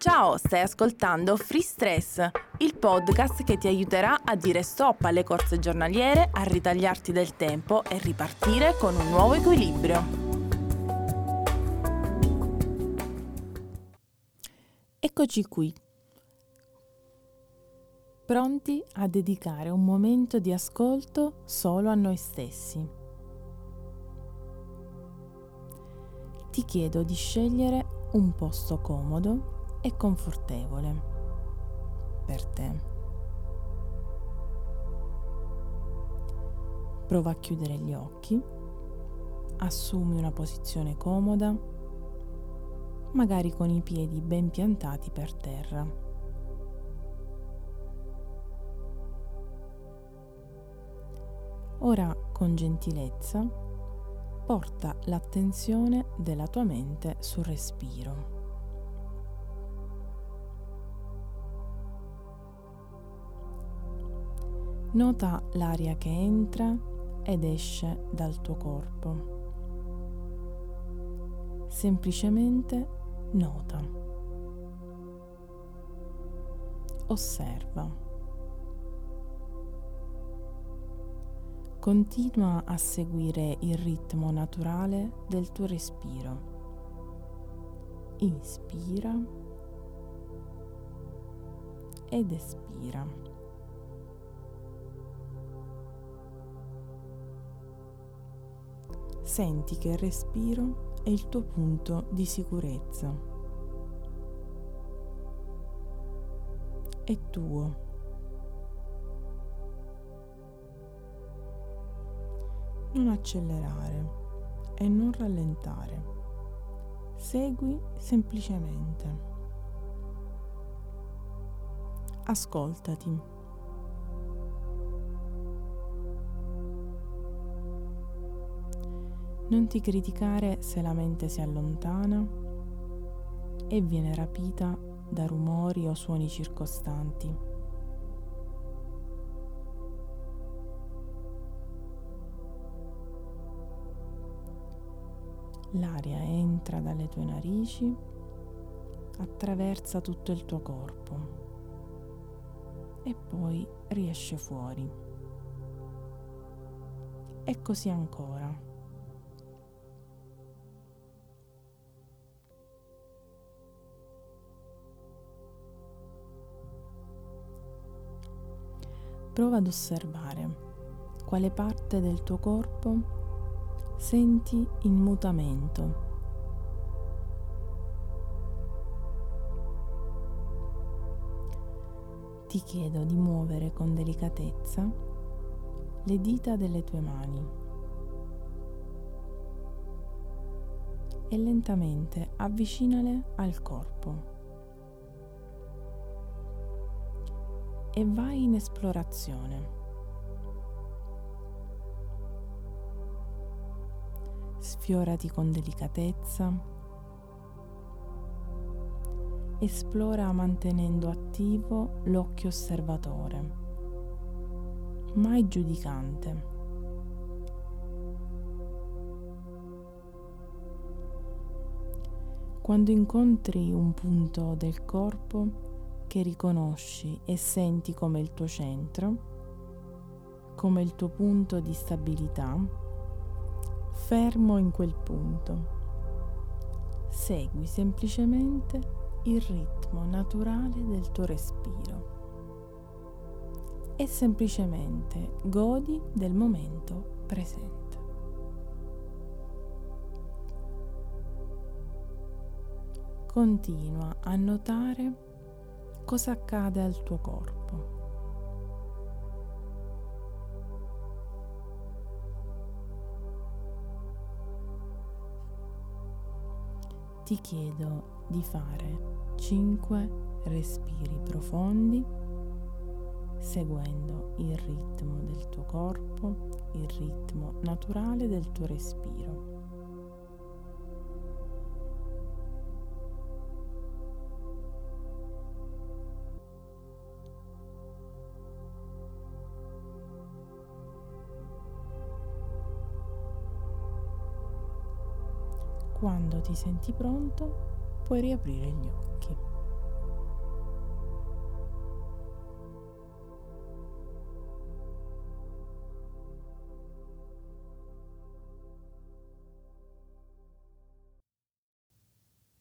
Ciao, stai ascoltando Free Stress, il podcast che ti aiuterà a dire stop alle corse giornaliere, a ritagliarti del tempo e ripartire con un nuovo equilibrio. Eccoci qui, pronti a dedicare un momento di ascolto solo a noi stessi. Ti chiedo di scegliere un posto comodo e confortevole per te. Prova a chiudere gli occhi, assumi una posizione comoda, magari con i piedi ben piantati per terra. Ora con gentilezza porta l'attenzione della tua mente sul respiro. Nota l'aria che entra ed esce dal tuo corpo. Semplicemente nota. Osserva. Continua a seguire il ritmo naturale del tuo respiro. Inspira ed espira. Senti che il respiro è il tuo punto di sicurezza. È tuo. Non accelerare e non rallentare. Segui semplicemente. Ascoltati. Non ti criticare se la mente si allontana e viene rapita da rumori o suoni circostanti. L'aria entra dalle tue narici, attraversa tutto il tuo corpo e poi riesce fuori. E così ancora. Prova ad osservare quale parte del tuo corpo senti in mutamento. Ti chiedo di muovere con delicatezza le dita delle tue mani e lentamente avvicinale al corpo. E vai in esplorazione. Sfiorati con delicatezza. Esplora mantenendo attivo l'occhio osservatore, mai giudicante. Quando incontri un punto del corpo, che riconosci e senti come il tuo centro, come il tuo punto di stabilità, fermo in quel punto. Segui semplicemente il ritmo naturale del tuo respiro e semplicemente godi del momento presente. Continua a notare cosa accade al tuo corpo. Ti chiedo di fare 5 respiri profondi seguendo il ritmo del tuo corpo, il ritmo naturale del tuo respiro. Quando ti senti pronto, puoi riaprire gli occhi.